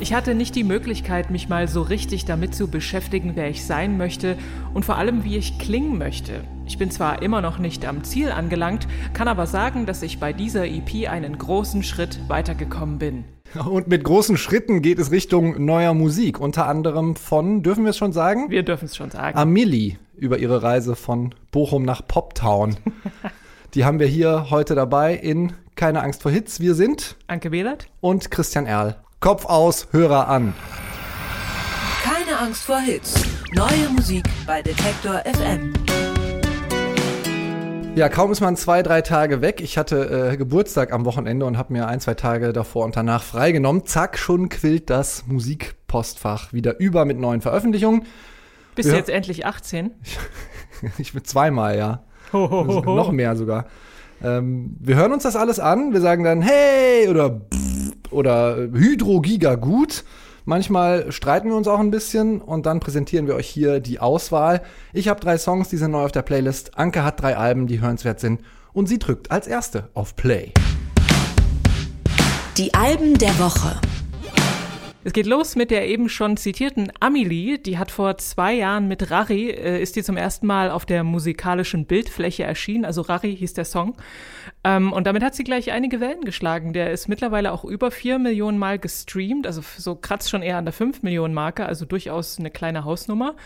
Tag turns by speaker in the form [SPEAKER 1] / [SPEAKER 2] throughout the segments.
[SPEAKER 1] Ich hatte nicht die Möglichkeit, mich mal so richtig damit zu beschäftigen, wer ich sein möchte und vor allem, wie ich klingen möchte. Ich bin zwar immer noch nicht am Ziel angelangt, kann aber sagen, dass ich bei dieser EP einen großen Schritt weitergekommen bin.
[SPEAKER 2] Und mit großen Schritten geht es Richtung neuer Musik, unter anderem von, dürfen wir es schon sagen?
[SPEAKER 1] Wir dürfen es schon sagen.
[SPEAKER 2] Amelie über ihre Reise von Bochum nach Poptown. Die haben wir hier heute dabei in Keine Angst vor Hits. Wir sind
[SPEAKER 1] Anke Behlert
[SPEAKER 2] und Christian Erl. Kopf aus, Hörer an.
[SPEAKER 3] Keine Angst vor Hits. Neue Musik bei Detektor FM.
[SPEAKER 2] Ja, kaum ist man zwei, drei Tage weg. Ich hatte äh, Geburtstag am Wochenende und habe mir ein, zwei Tage davor und danach freigenommen. Zack, schon quillt das Musikpostfach wieder über mit neuen Veröffentlichungen.
[SPEAKER 1] Bist du jetzt endlich 18?
[SPEAKER 2] ich bin zweimal, ja. Ho, ho, ho, Noch mehr sogar. Ähm, wir hören uns das alles an. Wir sagen dann, hey, oder oder Hydrogiga gut. Manchmal streiten wir uns auch ein bisschen und dann präsentieren wir euch hier die Auswahl. Ich habe drei Songs, die sind neu auf der Playlist. Anke hat drei Alben, die hörenswert sind. Und sie drückt als erste auf Play.
[SPEAKER 3] Die Alben der Woche.
[SPEAKER 1] Es geht los mit der eben schon zitierten Amelie. Die hat vor zwei Jahren mit Rari, äh, ist die zum ersten Mal auf der musikalischen Bildfläche erschienen. Also Rari hieß der Song. Ähm, und damit hat sie gleich einige Wellen geschlagen. Der ist mittlerweile auch über vier Millionen Mal gestreamt. Also so kratzt schon eher an der fünf Millionen Marke. Also durchaus eine kleine Hausnummer.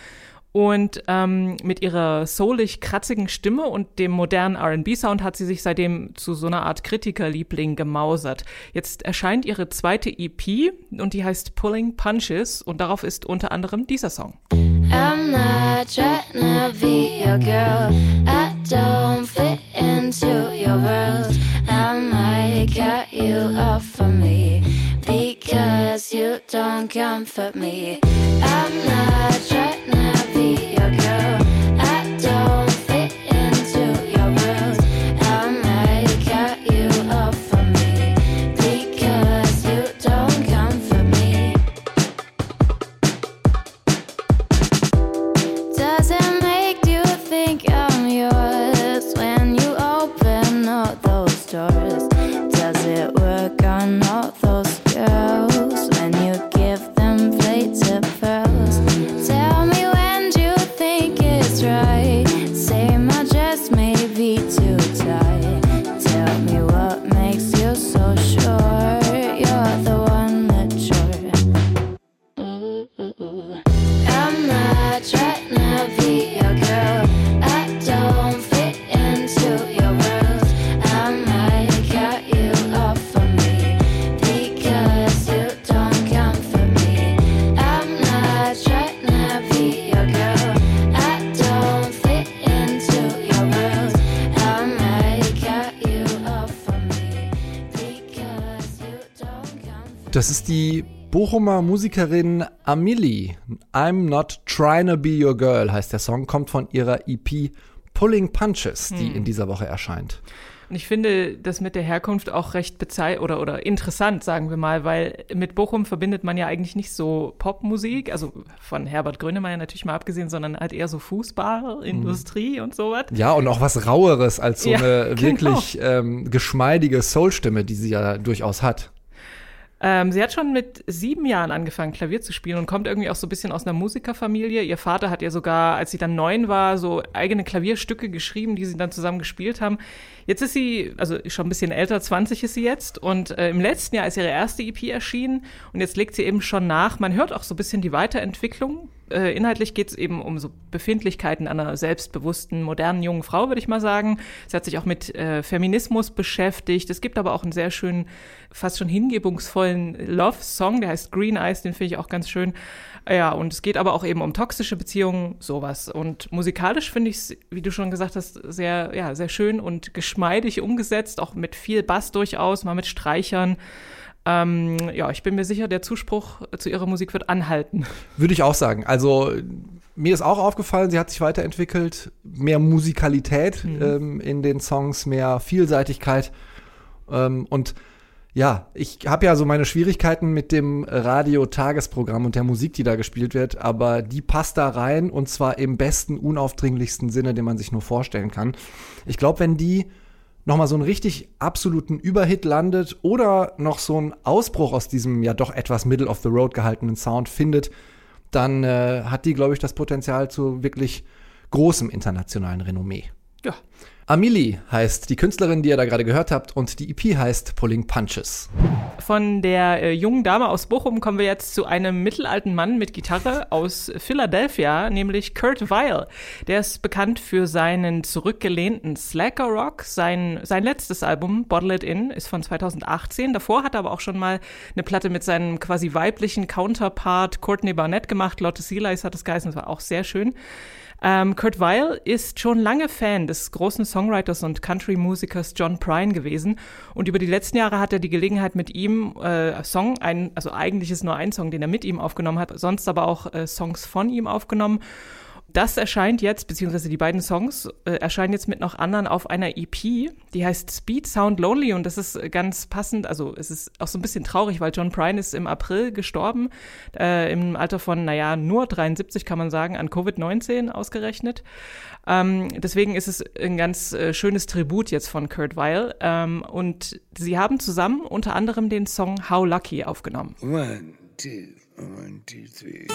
[SPEAKER 1] Und ähm, mit ihrer soulig kratzigen Stimme und dem modernen RB-Sound hat sie sich seitdem zu so einer Art Kritikerliebling gemausert. Jetzt erscheint ihre zweite EP und die heißt Pulling Punches und darauf ist unter anderem dieser Song. I'm not trying to be your girl. I don't fit into your world. I might cut you off for me because you don't comfort me. I'm not trying
[SPEAKER 2] Das Bochumer Musikerin Amelie. I'm not trying to be your girl heißt der Song, kommt von ihrer EP Pulling Punches, die hm. in dieser Woche erscheint.
[SPEAKER 1] Und ich finde das mit der Herkunft auch recht bezei oder, oder interessant, sagen wir mal, weil mit Bochum verbindet man ja eigentlich nicht so Popmusik, also von Herbert Grönemeyer natürlich mal abgesehen, sondern halt eher so Fußball, Industrie mhm. und sowas.
[SPEAKER 2] Ja, und auch was Raueres als so ja, eine genau. wirklich ähm, geschmeidige Soulstimme, die sie ja durchaus hat.
[SPEAKER 1] Ähm, sie hat schon mit sieben Jahren angefangen, Klavier zu spielen und kommt irgendwie auch so ein bisschen aus einer Musikerfamilie. Ihr Vater hat ihr sogar, als sie dann neun war, so eigene Klavierstücke geschrieben, die sie dann zusammen gespielt haben. Jetzt ist sie, also schon ein bisschen älter, 20 ist sie jetzt und äh, im letzten Jahr ist ihre erste EP erschienen und jetzt legt sie eben schon nach. Man hört auch so ein bisschen die Weiterentwicklung. Äh, inhaltlich geht es eben um so Befindlichkeiten einer selbstbewussten, modernen jungen Frau, würde ich mal sagen. Sie hat sich auch mit äh, Feminismus beschäftigt. Es gibt aber auch einen sehr schönen, fast schon hingebungsvollen Love-Song, der heißt Green Eyes, den finde ich auch ganz schön. Ja, und es geht aber auch eben um toxische Beziehungen, sowas. Und musikalisch finde ich es, wie du schon gesagt hast, sehr, ja, sehr schön und geschmeidig umgesetzt, auch mit viel Bass durchaus, mal mit Streichern. Ähm, ja, ich bin mir sicher, der Zuspruch zu ihrer Musik wird anhalten.
[SPEAKER 2] Würde ich auch sagen. Also mir ist auch aufgefallen, sie hat sich weiterentwickelt, mehr Musikalität mhm. ähm, in den Songs, mehr Vielseitigkeit ähm, und ja, ich habe ja so meine Schwierigkeiten mit dem Radio-Tagesprogramm und der Musik, die da gespielt wird, aber die passt da rein und zwar im besten, unaufdringlichsten Sinne, den man sich nur vorstellen kann. Ich glaube, wenn die nochmal so einen richtig absoluten Überhit landet oder noch so einen Ausbruch aus diesem ja doch etwas Middle of the Road gehaltenen Sound findet, dann äh, hat die, glaube ich, das Potenzial zu wirklich großem internationalen Renommee.
[SPEAKER 1] Ja.
[SPEAKER 2] Amelie heißt die Künstlerin, die ihr da gerade gehört habt, und die EP heißt Pulling Punches.
[SPEAKER 1] Von der äh, jungen Dame aus Bochum kommen wir jetzt zu einem mittelalten Mann mit Gitarre aus Philadelphia, nämlich Kurt Weil. Der ist bekannt für seinen zurückgelehnten Slacker Rock. Sein, sein letztes Album, Bottle It In, ist von 2018. Davor hat er aber auch schon mal eine Platte mit seinem quasi weiblichen Counterpart Courtney Barnett gemacht. Lotte Sealice hat es geheißen, das war auch sehr schön. Ähm, Kurt Weil ist schon lange Fan des großen Songwriters und Country-Musikers John Prine gewesen. Und über die letzten Jahre hat er die Gelegenheit mit ihm äh, Song, ein, also eigentlich ist nur ein Song, den er mit ihm aufgenommen hat, sonst aber auch äh, Songs von ihm aufgenommen das erscheint jetzt, beziehungsweise die beiden Songs äh, erscheinen jetzt mit noch anderen auf einer EP, die heißt Speed Sound Lonely und das ist ganz passend, also es ist auch so ein bisschen traurig, weil John Prine ist im April gestorben, äh, im Alter von, naja, nur 73 kann man sagen, an Covid-19 ausgerechnet. Ähm, deswegen ist es ein ganz äh, schönes Tribut jetzt von Kurt Weil ähm, und sie haben zusammen unter anderem den Song How Lucky aufgenommen. One, two, one, two, three.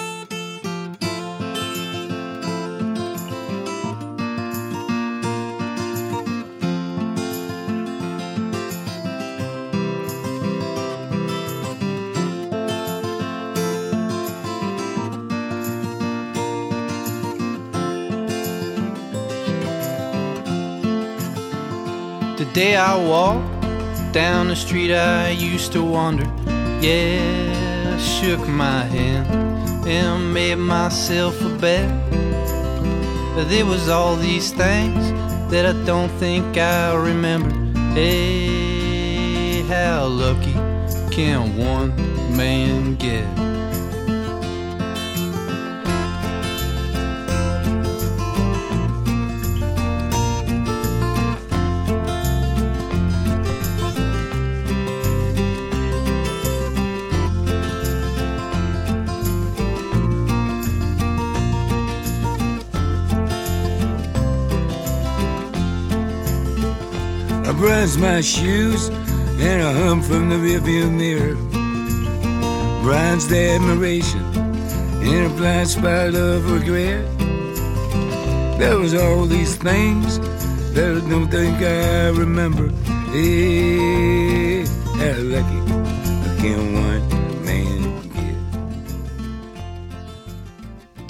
[SPEAKER 1] Day I walked down the street I used to wander. Yeah, I shook my hand and made myself a bet. But there was all these things that I don't think I remember. Hey, how lucky can one man get? My shoes and a hum from the rearview mirror. Bronze the admiration in a blind spot of regret. There was all these things that I don't think I remember. Hey, how lucky I can't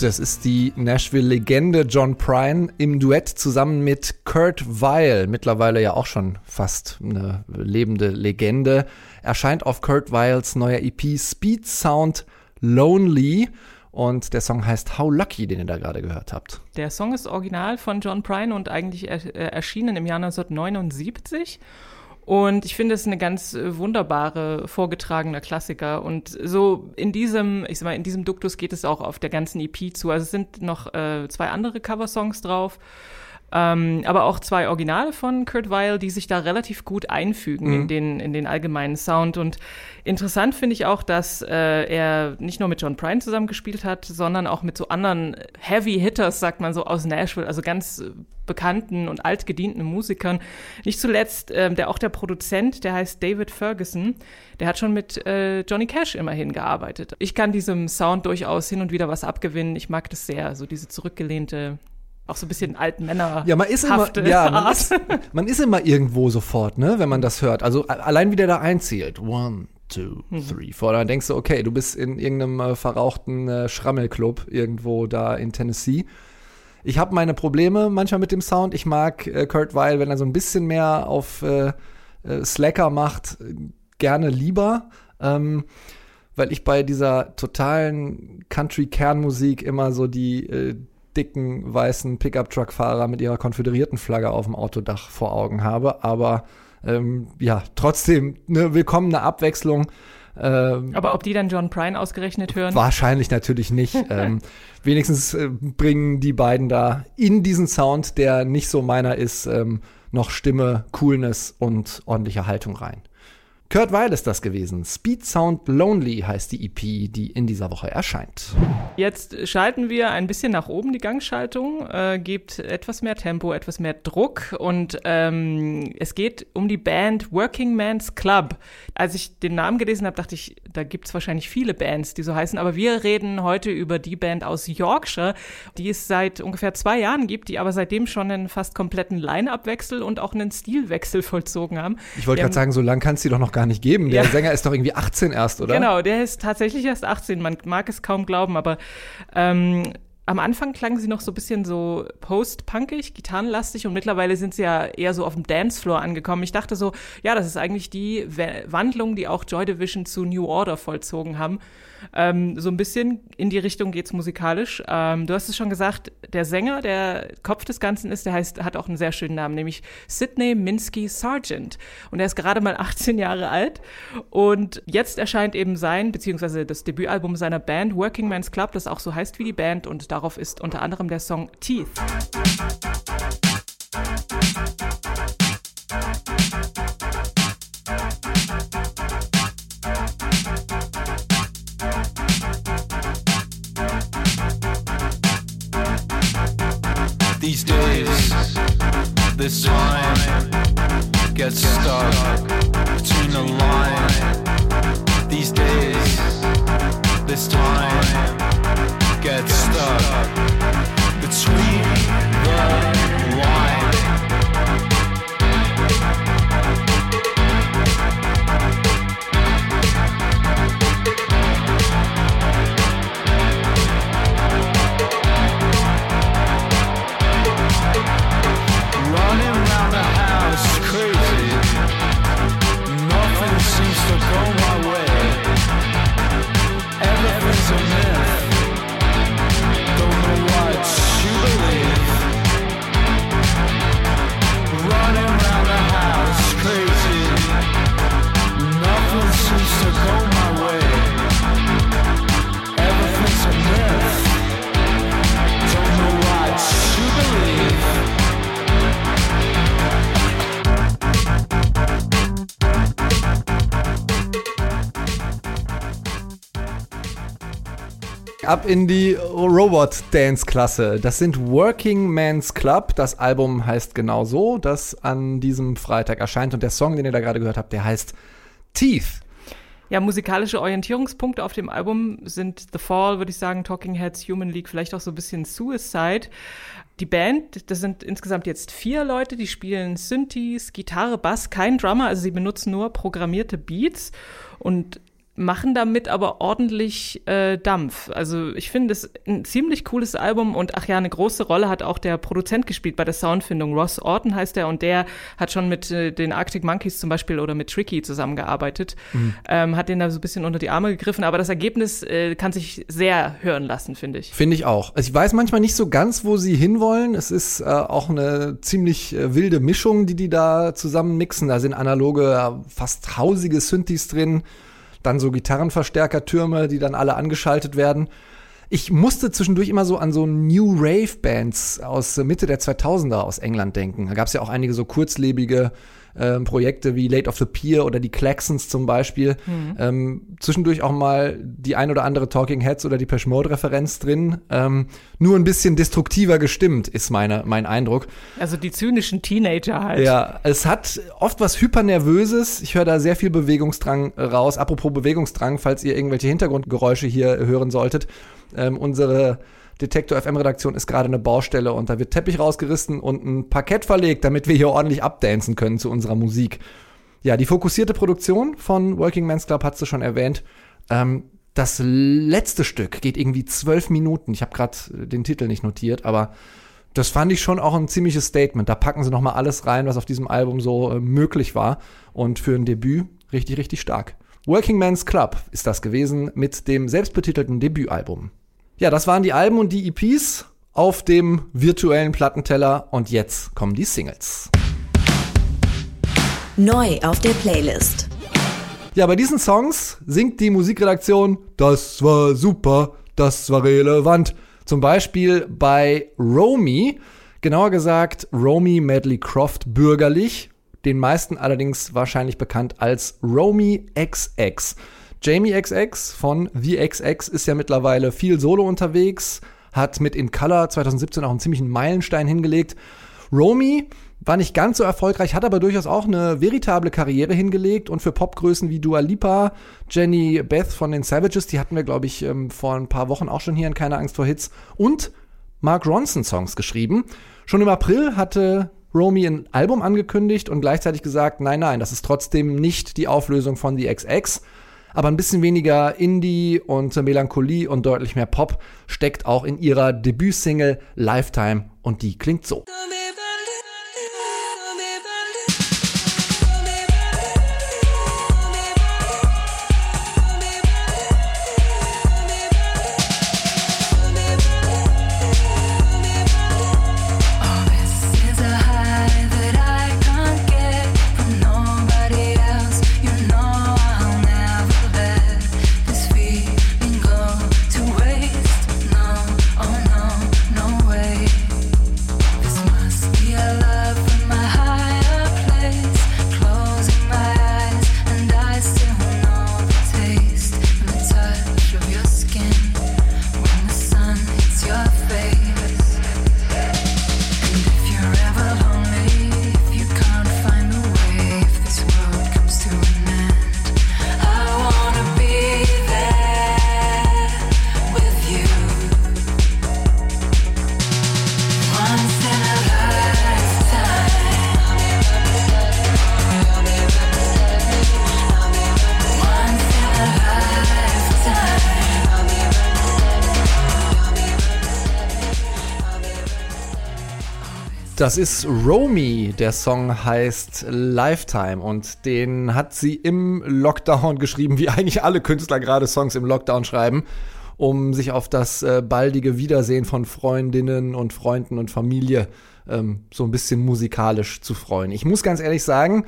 [SPEAKER 1] Das ist die Nashville-Legende John Prine im Duett zusammen mit Kurt Weil, mittlerweile ja auch schon fast eine lebende Legende. Erscheint auf Kurt Weils neuer EP Speed Sound Lonely. Und der Song heißt How Lucky, den ihr da gerade gehört habt. Der Song ist original von John Prine und eigentlich äh, erschienen im Jahr 1979. Und ich finde es eine ganz äh, wunderbare, vorgetragener Klassiker. Und so in diesem, ich sag mal, in diesem Duktus geht es auch auf der ganzen EP zu. Also es sind noch äh, zwei andere Coversongs drauf. Ähm, aber auch zwei Originale von Kurt Weil, die sich da relativ gut einfügen mhm. in, den, in den allgemeinen Sound. Und interessant finde ich auch, dass äh, er nicht nur mit John Prine zusammengespielt hat, sondern auch mit so anderen Heavy Hitters, sagt man so, aus Nashville, also ganz bekannten und altgedienten Musikern. Nicht zuletzt äh, der auch der Produzent, der heißt David Ferguson, der hat schon mit äh, Johnny Cash immerhin gearbeitet. Ich kann diesem Sound durchaus hin und wieder was abgewinnen. Ich mag das sehr, so diese zurückgelehnte auch so ein bisschen alten Männer.
[SPEAKER 2] Ja, man ist immer, ja, man ist, man ist, immer irgendwo sofort, ne, wenn man das hört. Also allein wie der da einzählt. One, two, mhm. three, four. Dann denkst du, okay, du bist in irgendeinem äh, verrauchten äh, Schrammelclub irgendwo da in Tennessee. Ich habe meine Probleme manchmal mit dem Sound. Ich mag äh, Kurt Weil, wenn er so ein bisschen mehr auf äh, äh Slacker macht, gerne lieber. Ähm, weil ich bei dieser totalen Country-Kernmusik immer so die äh, dicken weißen Pickup-Truck-Fahrer mit ihrer konföderierten Flagge auf dem Autodach vor Augen habe. Aber ähm, ja, trotzdem eine willkommene Abwechslung.
[SPEAKER 1] Ähm, Aber ob die dann John Prine ausgerechnet hören?
[SPEAKER 2] Wahrscheinlich natürlich nicht. ähm, wenigstens äh, bringen die beiden da in diesen Sound, der nicht so meiner ist, ähm, noch Stimme, Coolness und ordentliche Haltung rein. Kurt Weil ist das gewesen. Speed Sound Lonely heißt die EP, die in dieser Woche erscheint.
[SPEAKER 1] Jetzt schalten wir ein bisschen nach oben die Gangschaltung, äh, gibt etwas mehr Tempo, etwas mehr Druck und ähm, es geht um die Band Working Man's Club. Als ich den Namen gelesen habe, dachte ich, da gibt es wahrscheinlich viele Bands, die so heißen, aber wir reden heute über die Band aus Yorkshire, die es seit ungefähr zwei Jahren gibt, die aber seitdem schon einen fast kompletten Line-Up-Wechsel und auch einen Stilwechsel vollzogen haben.
[SPEAKER 2] Ich wollte gerade sagen, so lang kann es die doch noch gar nicht geben. Der ja. Sänger ist doch irgendwie 18 erst, oder?
[SPEAKER 1] Genau, der ist tatsächlich erst 18. Man mag es kaum glauben, aber ähm, am Anfang klangen sie noch so ein bisschen so post-punkig, gitarrenlastig und mittlerweile sind sie ja eher so auf dem Dancefloor angekommen. Ich dachte so, ja, das ist eigentlich die Wandlung, die auch Joy Division zu New Order vollzogen haben. Ähm, so ein bisschen in die Richtung geht's musikalisch. Ähm, du hast es schon gesagt, der Sänger, der Kopf des Ganzen ist, der heißt, hat auch einen sehr schönen Namen, nämlich Sidney Minsky Sargent. Und er ist gerade mal 18 Jahre alt. Und jetzt erscheint eben sein, beziehungsweise das Debütalbum seiner Band Working Man's Club, das auch so heißt wie die Band. Und darauf ist unter anderem der Song Teeth. This time gets stuck between the line. These days, this time gets stuck between the
[SPEAKER 2] ab in die Robot-Dance-Klasse. Das sind Working Man's Club. Das Album heißt genau so, das an diesem Freitag erscheint. Und der Song, den ihr da gerade gehört habt, der heißt Teeth.
[SPEAKER 1] Ja, musikalische Orientierungspunkte auf dem Album sind The Fall, würde ich sagen, Talking Heads, Human League, vielleicht auch so ein bisschen Suicide. Die Band, das sind insgesamt jetzt vier Leute, die spielen Synthes, Gitarre, Bass, kein Drummer, also sie benutzen nur programmierte Beats und machen damit aber ordentlich äh, Dampf. Also ich finde es ein ziemlich cooles Album und ach ja, eine große Rolle hat auch der Produzent gespielt bei der Soundfindung. Ross Orton heißt er und der hat schon mit äh, den Arctic Monkeys zum Beispiel oder mit Tricky zusammengearbeitet, mhm. ähm, hat den da so ein bisschen unter die Arme gegriffen, aber das Ergebnis äh, kann sich sehr hören lassen, finde ich.
[SPEAKER 2] Finde ich auch. Also ich weiß manchmal nicht so ganz, wo sie hinwollen. Es ist äh, auch eine ziemlich äh, wilde Mischung, die die da zusammen mixen. Da sind analoge, äh, fast hausige Synthes drin dann so Gitarrenverstärkertürme, die dann alle angeschaltet werden. Ich musste zwischendurch immer so an so New Rave Bands aus Mitte der 2000er aus England denken. Da gab es ja auch einige so kurzlebige ähm, Projekte wie Late of the Pier oder die Claxons zum Beispiel. Mhm. Ähm, zwischendurch auch mal die ein oder andere Talking Heads oder die Mode-Referenz drin. Ähm, nur ein bisschen destruktiver gestimmt, ist meine, mein Eindruck.
[SPEAKER 1] Also die zynischen Teenager halt.
[SPEAKER 2] Ja, es hat oft was Hypernervöses. Ich höre da sehr viel Bewegungsdrang raus. Apropos Bewegungsdrang, falls ihr irgendwelche Hintergrundgeräusche hier hören solltet. Ähm, unsere Detektor FM Redaktion ist gerade eine Baustelle und da wird Teppich rausgerissen und ein Parkett verlegt, damit wir hier ordentlich abdancen können zu unserer Musik. Ja, die fokussierte Produktion von Working Men's Club hast du schon erwähnt. Ähm, das letzte Stück geht irgendwie zwölf Minuten. Ich habe gerade den Titel nicht notiert, aber das fand ich schon auch ein ziemliches Statement. Da packen sie noch mal alles rein, was auf diesem Album so äh, möglich war und für ein Debüt richtig richtig stark. Working Men's Club ist das gewesen mit dem selbstbetitelten Debütalbum. Ja, das waren die Alben und die EPs auf dem virtuellen Plattenteller und jetzt kommen die Singles.
[SPEAKER 3] Neu auf der Playlist.
[SPEAKER 2] Ja, bei diesen Songs singt die Musikredaktion, das war super, das war relevant. Zum Beispiel bei Romy, genauer gesagt Romy Medley Croft bürgerlich, den meisten allerdings wahrscheinlich bekannt als Romy XX. Jamie XX von The XX ist ja mittlerweile viel solo unterwegs, hat mit In Color 2017 auch einen ziemlichen Meilenstein hingelegt. Romy war nicht ganz so erfolgreich, hat aber durchaus auch eine veritable Karriere hingelegt und für Popgrößen wie Dua Lipa, Jenny Beth von den Savages, die hatten wir, glaube ich, ähm, vor ein paar Wochen auch schon hier in Keine Angst vor Hits und Mark Ronson Songs geschrieben. Schon im April hatte Romy ein Album angekündigt und gleichzeitig gesagt, nein, nein, das ist trotzdem nicht die Auflösung von The XX. Aber ein bisschen weniger Indie und Melancholie und deutlich mehr Pop steckt auch in ihrer Debütsingle Lifetime und die klingt so. Das ist Romy. Der Song heißt Lifetime und den hat sie im Lockdown geschrieben, wie eigentlich alle Künstler gerade Songs im Lockdown schreiben, um sich auf das äh, baldige Wiedersehen von Freundinnen und Freunden und Familie ähm, so ein bisschen musikalisch zu freuen. Ich muss ganz ehrlich sagen,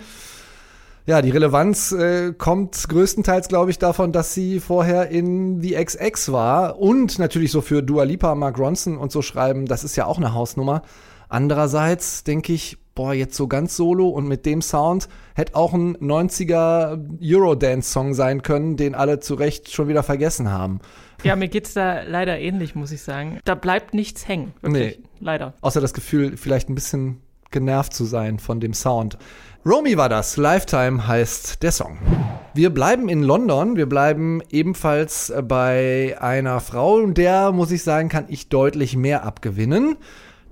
[SPEAKER 2] ja, die Relevanz äh, kommt größtenteils, glaube ich, davon, dass sie vorher in The XX war und natürlich so für Dua Lipa, Mark Ronson und so schreiben. Das ist ja auch eine Hausnummer. Andererseits denke ich, boah, jetzt so ganz solo und mit dem Sound hätte auch ein 90er Eurodance-Song sein können, den alle zu Recht schon wieder vergessen haben.
[SPEAKER 1] Ja, mir geht's da leider ähnlich, muss ich sagen. Da bleibt nichts hängen, wirklich. Nee. Leider.
[SPEAKER 2] Außer das Gefühl, vielleicht ein bisschen genervt zu sein von dem Sound. Romy war das. Lifetime heißt der Song. Wir bleiben in London. Wir bleiben ebenfalls bei einer Frau, der, muss ich sagen, kann ich deutlich mehr abgewinnen.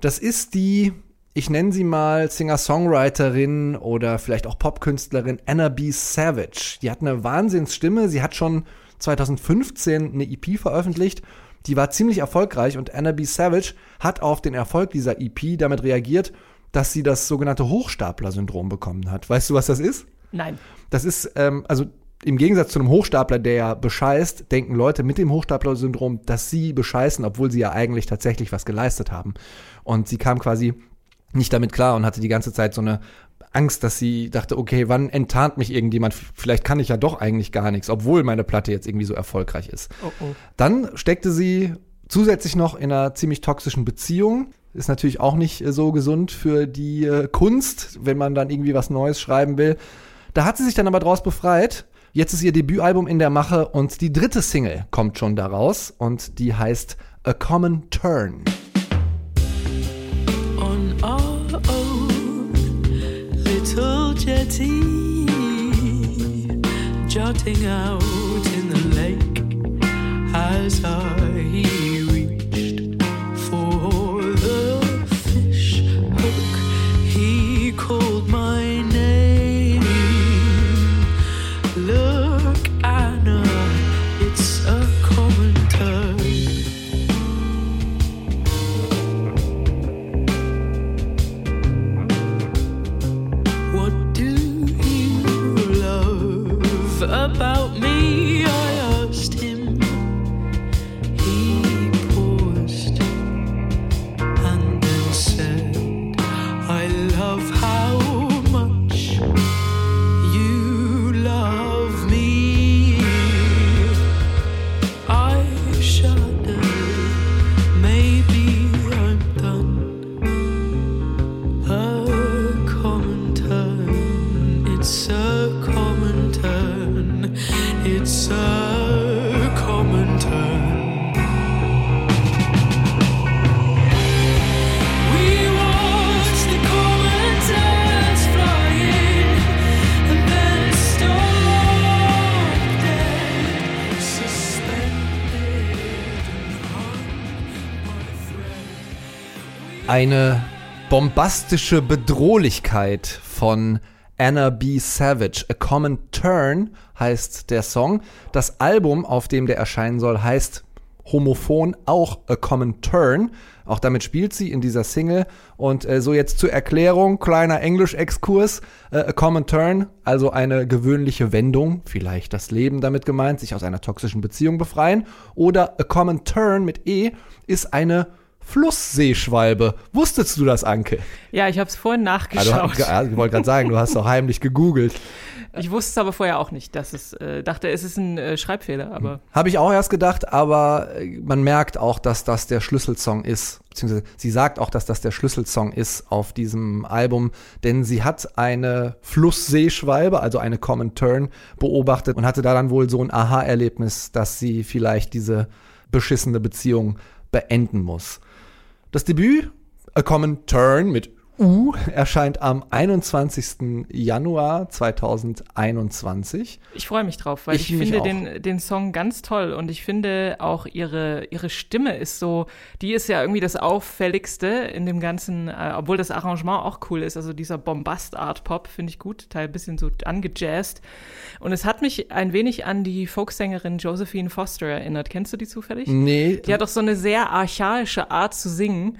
[SPEAKER 2] Das ist die, ich nenne sie mal Singer-Songwriterin oder vielleicht auch Popkünstlerin Anna B. Savage. Die hat eine Wahnsinnsstimme. Sie hat schon 2015 eine EP veröffentlicht. Die war ziemlich erfolgreich und Anna B. Savage hat auf den Erfolg dieser EP damit reagiert, dass sie das sogenannte Hochstapler-Syndrom bekommen hat. Weißt du, was das ist?
[SPEAKER 1] Nein.
[SPEAKER 2] Das ist, ähm, also im Gegensatz zu einem Hochstapler, der ja bescheißt, denken Leute mit dem Hochstapler-Syndrom, dass sie bescheißen, obwohl sie ja eigentlich tatsächlich was geleistet haben. Und sie kam quasi nicht damit klar und hatte die ganze Zeit so eine Angst, dass sie dachte, okay, wann enttarnt mich irgendjemand? Vielleicht kann ich ja doch eigentlich gar nichts, obwohl meine Platte jetzt irgendwie so erfolgreich ist. Oh, oh. Dann steckte sie zusätzlich noch in einer ziemlich toxischen Beziehung. Ist natürlich auch nicht äh, so gesund für die äh, Kunst, wenn man dann irgendwie was Neues schreiben will. Da hat sie sich dann aber draus befreit. Jetzt ist ihr Debütalbum in der Mache und die dritte Single kommt schon daraus und die heißt A Common Turn. Jetty, jutting out in the lake as I Eine bombastische Bedrohlichkeit von Anna B. Savage. A Common Turn heißt der Song. Das Album, auf dem der erscheinen soll, heißt homophon auch A Common Turn. Auch damit spielt sie in dieser Single. Und äh, so jetzt zur Erklärung, kleiner Englisch-Exkurs. Äh, A Common Turn, also eine gewöhnliche Wendung, vielleicht das Leben damit gemeint, sich aus einer toxischen Beziehung befreien. Oder A Common Turn mit E ist eine Flussseeschwalbe. Wusstest du das, Anke?
[SPEAKER 1] Ja, ich habe es vorhin nachgeschaut.
[SPEAKER 2] Also, ich wollte gerade sagen, du hast doch heimlich gegoogelt.
[SPEAKER 1] Ich wusste es aber vorher auch nicht, dass es äh, dachte, es ist ein äh, Schreibfehler, aber.
[SPEAKER 2] Habe ich auch erst gedacht, aber äh, man merkt auch, dass das der Schlüsselsong ist. Beziehungsweise sie sagt auch, dass das der Schlüsselsong ist auf diesem Album, denn sie hat eine Flussseeschwalbe, also eine Common Turn, beobachtet und hatte da dann wohl so ein Aha-Erlebnis, dass sie vielleicht diese beschissene Beziehung beenden muss. Das Debüt A Common Turn mit U erscheint am 21. Januar 2021.
[SPEAKER 1] Ich freue mich drauf, weil ich, ich finde den, den Song ganz toll und ich finde auch ihre, ihre Stimme ist so, die ist ja irgendwie das Auffälligste in dem ganzen, äh, obwohl das Arrangement auch cool ist. Also dieser Bombast-Art-Pop finde ich gut, teil ein bisschen so angejazzt. Und es hat mich ein wenig an die Folksängerin Josephine Foster erinnert. Kennst du die zufällig?
[SPEAKER 2] Nee.
[SPEAKER 1] Die hat doch so eine sehr archaische Art zu singen.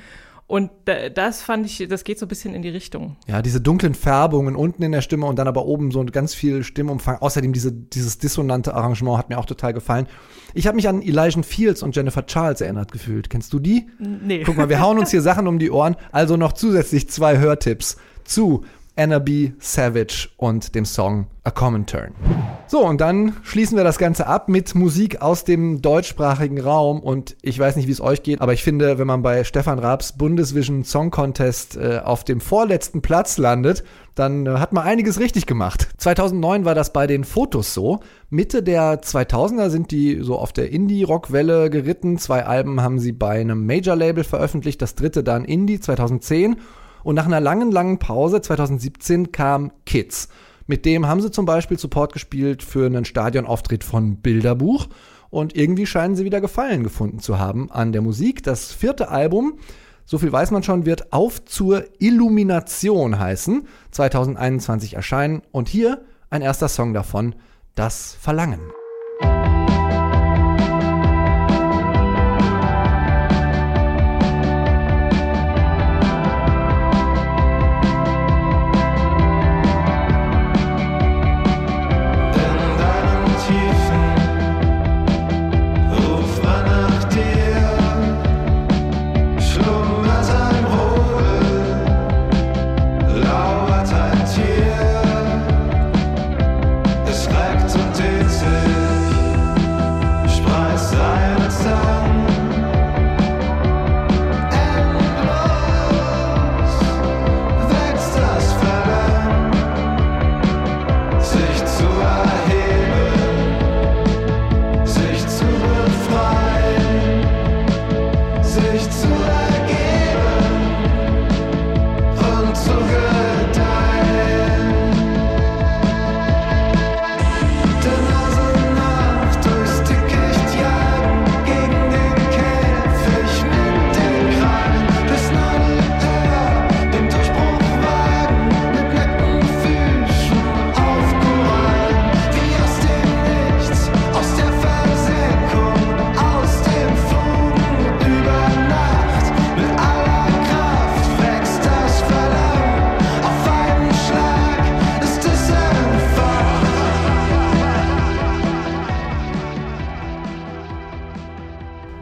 [SPEAKER 1] Und das fand ich, das geht so ein bisschen in die Richtung.
[SPEAKER 2] Ja, diese dunklen Färbungen unten in der Stimme und dann aber oben so ganz viel Stimmumfang. Außerdem diese, dieses dissonante Arrangement hat mir auch total gefallen. Ich habe mich an Elijah Fields und Jennifer Charles erinnert gefühlt. Kennst du die?
[SPEAKER 1] Nee.
[SPEAKER 2] Guck mal, wir hauen uns hier Sachen um die Ohren. Also noch zusätzlich zwei Hörtipps zu Anna. Savage und dem Song A Common Turn. So, und dann schließen wir das Ganze ab mit Musik aus dem deutschsprachigen Raum. Und ich weiß nicht, wie es euch geht, aber ich finde, wenn man bei Stefan Raabs Bundesvision Song Contest äh, auf dem vorletzten Platz landet, dann äh, hat man einiges richtig gemacht. 2009 war das bei den Fotos so. Mitte der 2000er sind die so auf der Indie-Rock-Welle geritten. Zwei Alben haben sie bei einem Major-Label veröffentlicht, das dritte dann Indie 2010. Und nach einer langen, langen Pause 2017 kam Kids. Mit dem haben sie zum Beispiel Support gespielt für einen Stadionauftritt von Bilderbuch. Und irgendwie scheinen sie wieder Gefallen gefunden zu haben an der Musik. Das vierte Album, so viel weiß man schon, wird Auf zur Illumination heißen. 2021 erscheinen. Und hier ein erster Song davon, Das Verlangen.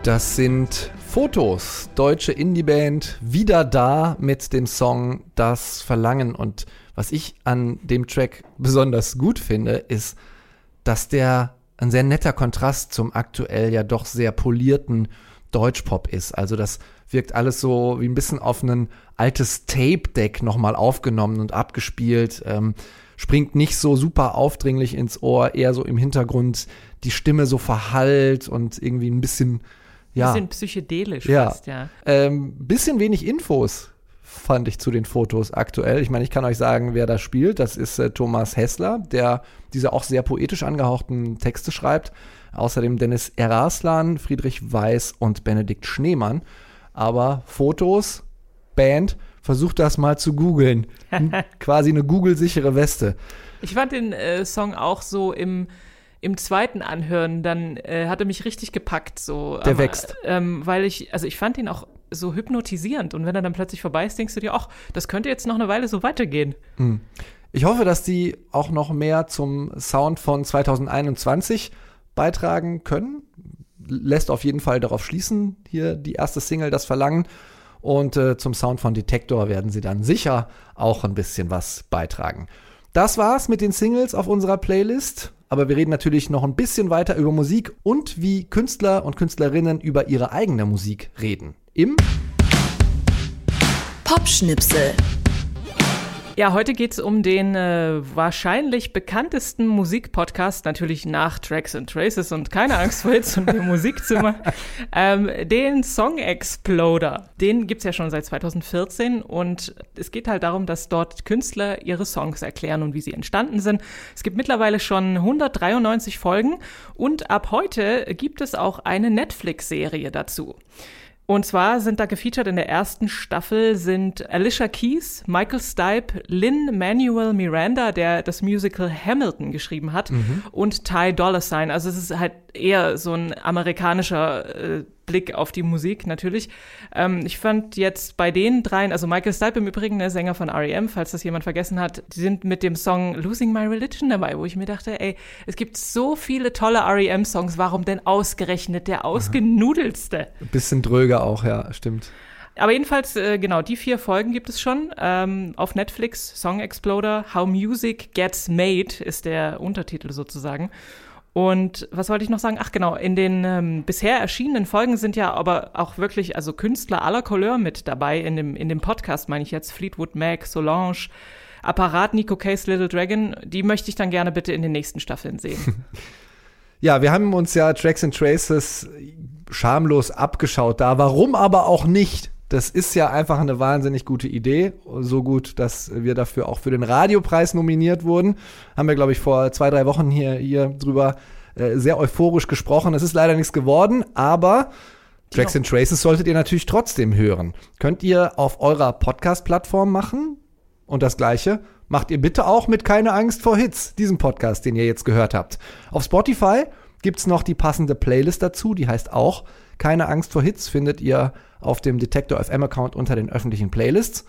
[SPEAKER 2] Das sind Fotos, deutsche Indieband, wieder da mit dem Song Das Verlangen. Und was ich an dem Track besonders gut finde, ist, dass der ein sehr netter Kontrast zum aktuell ja doch sehr polierten Deutschpop ist. Also das wirkt alles so wie ein bisschen auf ein altes Tape-Deck nochmal aufgenommen und abgespielt. Ähm, springt nicht so super aufdringlich ins Ohr, eher so im Hintergrund die Stimme so verhallt und irgendwie ein bisschen ja.
[SPEAKER 1] Bisschen psychedelisch
[SPEAKER 2] ja.
[SPEAKER 1] fast, ja.
[SPEAKER 2] Ähm, bisschen wenig Infos fand ich zu den Fotos aktuell. Ich meine, ich kann euch sagen, wer da spielt. Das ist äh, Thomas Hessler, der diese auch sehr poetisch angehauchten Texte schreibt. Außerdem Dennis Eraslan, Friedrich Weiß und Benedikt Schneemann. Aber Fotos Band. Versucht das mal zu googeln. Quasi eine Google-sichere Weste.
[SPEAKER 1] Ich fand den äh, Song auch so im, im zweiten Anhören, dann äh, hat er mich richtig gepackt. So,
[SPEAKER 2] Der wächst.
[SPEAKER 1] Ähm, weil ich, also ich fand ihn auch so hypnotisierend und wenn er dann plötzlich vorbei ist, denkst du dir, ach, das könnte jetzt noch eine Weile so weitergehen.
[SPEAKER 2] Hm. Ich hoffe, dass die auch noch mehr zum Sound von 2021 beitragen können. Lässt auf jeden Fall darauf schließen, hier die erste Single, das Verlangen. Und äh, zum Sound von Detektor werden sie dann sicher auch ein bisschen was beitragen. Das war's mit den Singles auf unserer Playlist. Aber wir reden natürlich noch ein bisschen weiter über Musik und wie Künstler und Künstlerinnen über ihre eigene Musik reden. Im
[SPEAKER 3] Popschnipsel.
[SPEAKER 1] Ja, heute geht's um den äh, wahrscheinlich bekanntesten Musikpodcast, natürlich nach Tracks and Traces und keine Angst vor Hits und dem Musikzimmer, ähm, den Song Exploder. Den gibt's ja schon seit 2014 und es geht halt darum, dass dort Künstler ihre Songs erklären und wie sie entstanden sind. Es gibt mittlerweile schon 193 Folgen und ab heute gibt es auch eine Netflix-Serie dazu. Und zwar sind da gefeatured in der ersten Staffel sind Alicia Keys, Michael Stipe, Lynn Manuel Miranda, der das Musical Hamilton geschrieben hat, mhm. und Ty Dolla Sign. Also es ist halt eher so ein amerikanischer äh, Blick auf die Musik natürlich. Ähm, ich fand jetzt bei den dreien, also Michael Stipe im Übrigen, der Sänger von R.E.M., falls das jemand vergessen hat, die sind mit dem Song Losing My Religion dabei, wo ich mir dachte, ey, es gibt so viele tolle R.E.M.-Songs, warum denn ausgerechnet der ausgenudelste?
[SPEAKER 2] Ein bisschen dröger auch, ja, stimmt.
[SPEAKER 1] Aber jedenfalls, äh, genau, die vier Folgen gibt es schon ähm, auf Netflix. Song Exploder, How Music Gets Made ist der Untertitel sozusagen. Und was wollte ich noch sagen? Ach genau, in den ähm, bisher erschienenen Folgen sind ja aber auch wirklich also Künstler aller Couleur mit dabei in dem in dem Podcast, meine ich jetzt Fleetwood Mac, Solange, Apparat, Nico Case, Little Dragon. Die möchte ich dann gerne bitte in den nächsten Staffeln sehen.
[SPEAKER 2] ja, wir haben uns ja Tracks and Traces schamlos abgeschaut da. Warum aber auch nicht? Das ist ja einfach eine wahnsinnig gute Idee. So gut, dass wir dafür auch für den Radiopreis nominiert wurden. Haben wir, glaube ich, vor zwei, drei Wochen hier, hier drüber äh, sehr euphorisch gesprochen. Es ist leider nichts geworden, aber Tracks and Traces solltet ihr natürlich trotzdem hören. Könnt ihr auf eurer Podcast-Plattform machen. Und das Gleiche macht ihr bitte auch mit Keine Angst vor Hits, diesem Podcast, den ihr jetzt gehört habt. Auf Spotify gibt's noch die passende Playlist dazu, die heißt auch Keine Angst vor Hits, findet ihr auf dem Detektor FM Account unter den öffentlichen Playlists.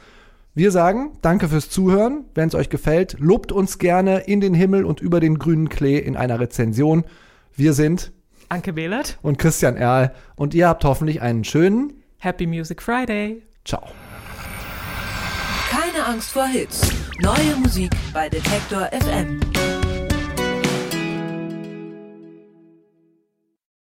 [SPEAKER 2] Wir sagen danke fürs Zuhören. Wenn es euch gefällt, lobt uns gerne in den Himmel und über den grünen Klee in einer Rezension. Wir sind
[SPEAKER 1] Anke Behlert
[SPEAKER 2] und Christian Erl und ihr habt hoffentlich einen schönen
[SPEAKER 1] Happy Music Friday.
[SPEAKER 2] Ciao.
[SPEAKER 3] Keine Angst vor Hits. Neue Musik bei Detektor FM.